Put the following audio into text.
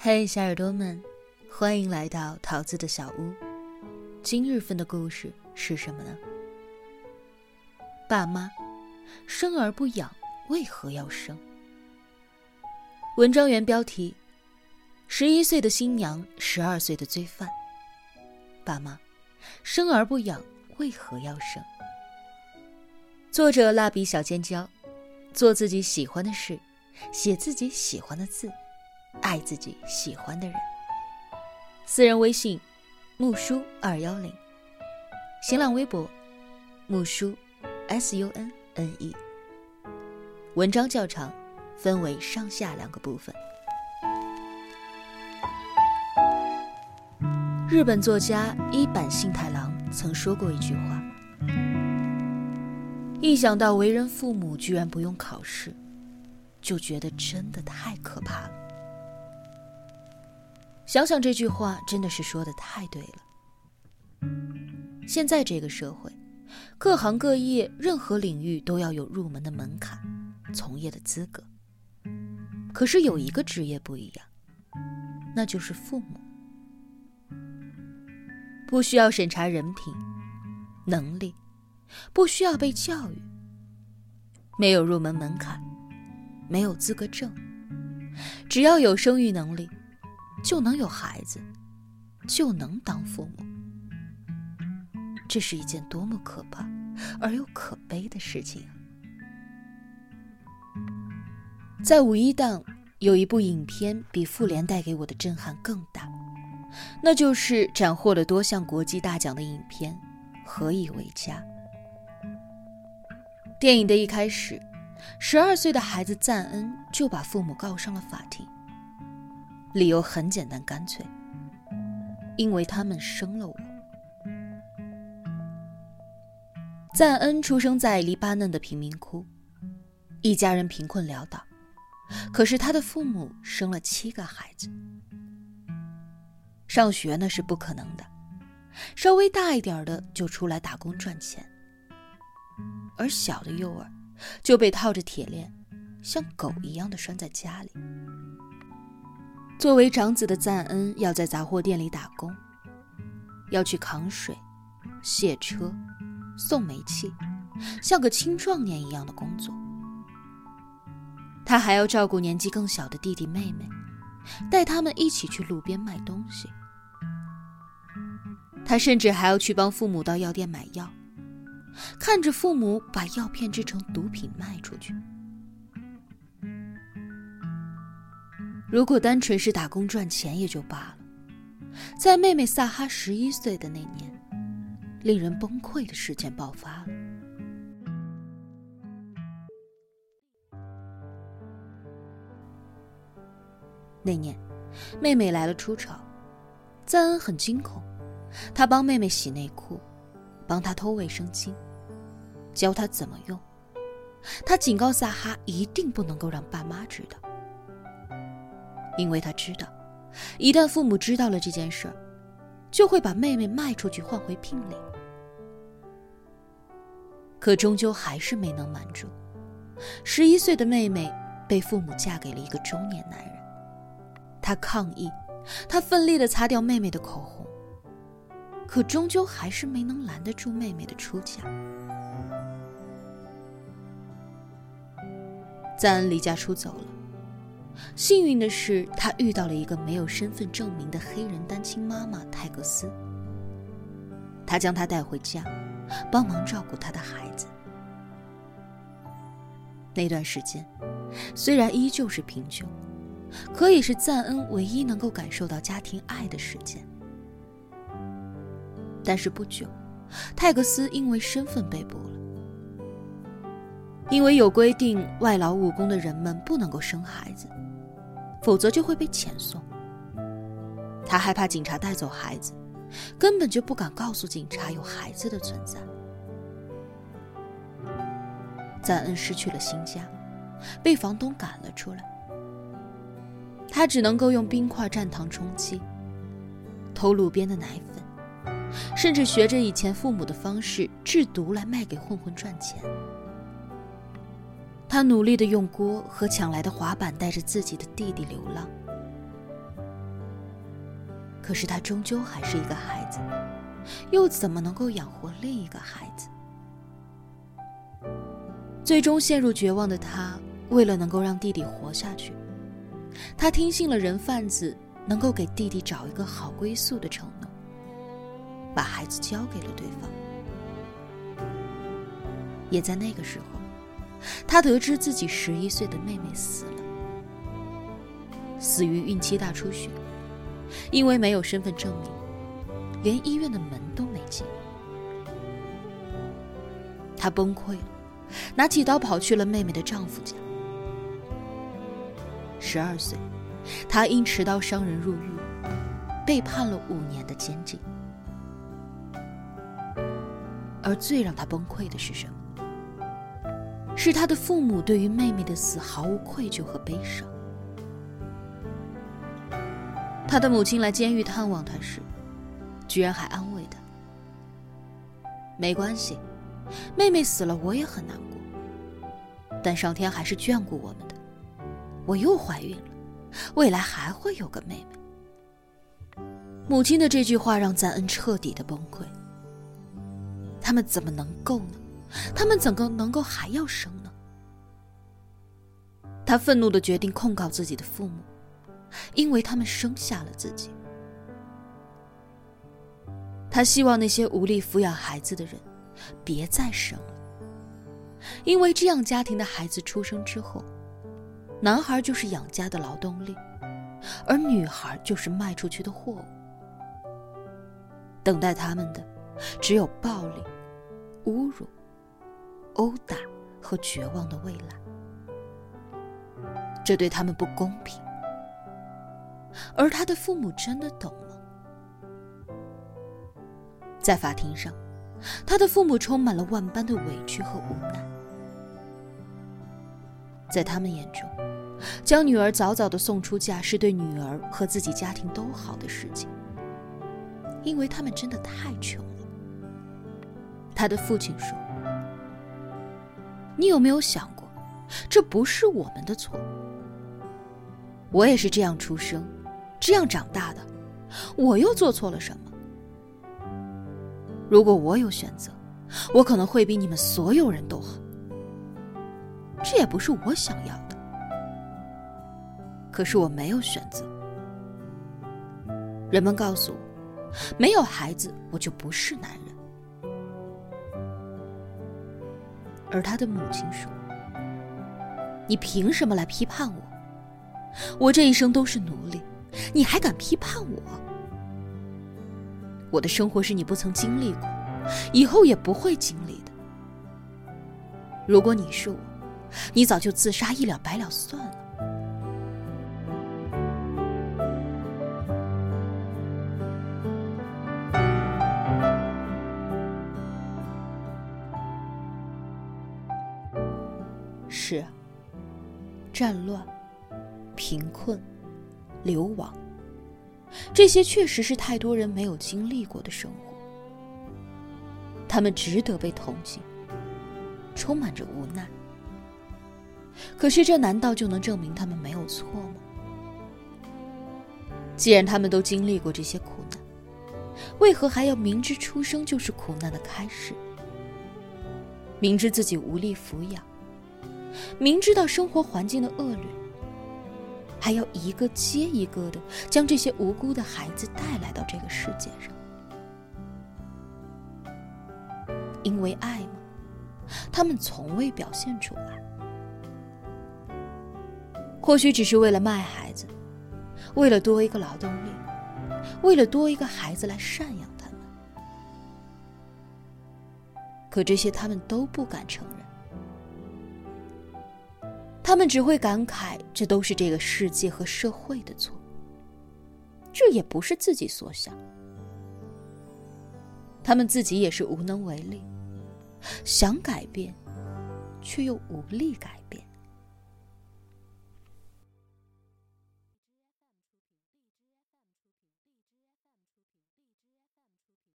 嘿，小耳朵们，欢迎来到桃子的小屋。今日份的故事是什么呢？爸妈生而不养，为何要生？文章原标题：十一岁的新娘，十二岁的罪犯。爸妈生而不养，为何要生？作者：蜡笔小尖椒，做自己喜欢的事，写自己喜欢的字。爱自己喜欢的人。私人微信：木叔二幺零。新浪微博：木叔 S U N N E。文章较长，分为上下两个部分。日本作家一坂幸太郎曾说过一句话：“一想到为人父母居然不用考试，就觉得真的太可怕了。”想想这句话，真的是说的太对了。现在这个社会，各行各业、任何领域都要有入门的门槛、从业的资格。可是有一个职业不一样，那就是父母。不需要审查人品、能力，不需要被教育，没有入门门槛，没有资格证，只要有生育能力。就能有孩子，就能当父母。这是一件多么可怕而又可悲的事情啊！在五一档有一部影片比复联带给我的震撼更大，那就是斩获了多项国际大奖的影片《何以为家》。电影的一开始，十二岁的孩子赞恩就把父母告上了法庭。理由很简单干脆，因为他们生了我。赞恩出生在黎巴嫩的贫民窟，一家人贫困潦倒，可是他的父母生了七个孩子。上学那是不可能的，稍微大一点的就出来打工赚钱，而小的幼儿就被套着铁链，像狗一样的拴在家里。作为长子的赞恩要在杂货店里打工，要去扛水、卸车、送煤气，像个青壮年一样的工作。他还要照顾年纪更小的弟弟妹妹，带他们一起去路边卖东西。他甚至还要去帮父母到药店买药，看着父母把药片制成毒品卖出去。如果单纯是打工赚钱也就罢了，在妹妹萨哈十一岁的那年，令人崩溃的事件爆发了。那年，妹妹来了初潮，赞恩很惊恐，他帮妹妹洗内裤，帮她偷卫生巾，教她怎么用。他警告萨哈一定不能够让爸妈知道。因为他知道，一旦父母知道了这件事儿，就会把妹妹卖出去换回聘礼。可终究还是没能瞒住，十一岁的妹妹被父母嫁给了一个中年男人。他抗议，他奋力的擦掉妹妹的口红，可终究还是没能拦得住妹妹的出嫁。赞恩离家出走了。幸运的是，他遇到了一个没有身份证明的黑人单亲妈妈泰格斯。他将她带回家，帮忙照顾他的孩子。那段时间，虽然依旧是贫穷，可以是赞恩唯一能够感受到家庭爱的时间。但是不久，泰格斯因为身份被捕了。因为有规定，外劳务工的人们不能够生孩子。否则就会被遣送。他害怕警察带走孩子，根本就不敢告诉警察有孩子的存在。赞恩失去了新家，被房东赶了出来。他只能够用冰块蘸糖充饥，偷路边的奶粉，甚至学着以前父母的方式制毒来卖给混混赚钱。他努力的用锅和抢来的滑板带着自己的弟弟流浪，可是他终究还是一个孩子，又怎么能够养活另一个孩子？最终陷入绝望的他，为了能够让弟弟活下去，他听信了人贩子能够给弟弟找一个好归宿的承诺，把孩子交给了对方。也在那个时候，他得知自己十一岁的妹妹死了，死于孕期大出血。因为没有身份证明，连医院的门都没进。他崩溃了，拿起刀跑去了妹妹的丈夫家。十二岁，他因持刀伤人入狱，被判了五年的监禁。而最让他崩溃的是什么？是他的父母对于妹妹的死毫无愧疚和悲伤。他的母亲来监狱探望他时，居然还安慰他：“没关系，妹妹死了我也很难过，但上天还是眷顾我们的。我又怀孕了，未来还会有个妹妹。”母亲的这句话让赞恩彻底的崩溃。他们怎么能够呢？他们怎么能够还要生呢？他愤怒的决定控告自己的父母。因为他们生下了自己，他希望那些无力抚养孩子的人别再生了，因为这样家庭的孩子出生之后，男孩就是养家的劳动力，而女孩就是卖出去的货物，等待他们的只有暴力、侮辱、殴打和绝望的未来，这对他们不公平。而他的父母真的懂吗？在法庭上，他的父母充满了万般的委屈和无奈。在他们眼中，将女儿早早的送出嫁是对女儿和自己家庭都好的事情，因为他们真的太穷了。他的父亲说：“你有没有想过，这不是我们的错？我也是这样出生。”这样长大的，我又做错了什么？如果我有选择，我可能会比你们所有人都好。这也不是我想要的，可是我没有选择。人们告诉我，没有孩子我就不是男人。而他的母亲说：“你凭什么来批判我？我这一生都是奴隶。”你还敢批判我？我的生活是你不曾经历过，以后也不会经历的。如果你是我，你早就自杀一了百了算了。是，战乱，贫困。流亡，这些确实是太多人没有经历过的生活。他们值得被同情，充满着无奈。可是，这难道就能证明他们没有错吗？既然他们都经历过这些苦难，为何还要明知出生就是苦难的开始？明知自己无力抚养，明知道生活环境的恶劣？还要一个接一个的将这些无辜的孩子带来到这个世界上，因为爱吗？他们从未表现出来。或许只是为了卖孩子，为了多一个劳动力，为了多一个孩子来赡养他们。可这些他们都不敢承认。他们只会感慨，这都是这个世界和社会的错。这也不是自己所想，他们自己也是无能为力，想改变，却又无力改。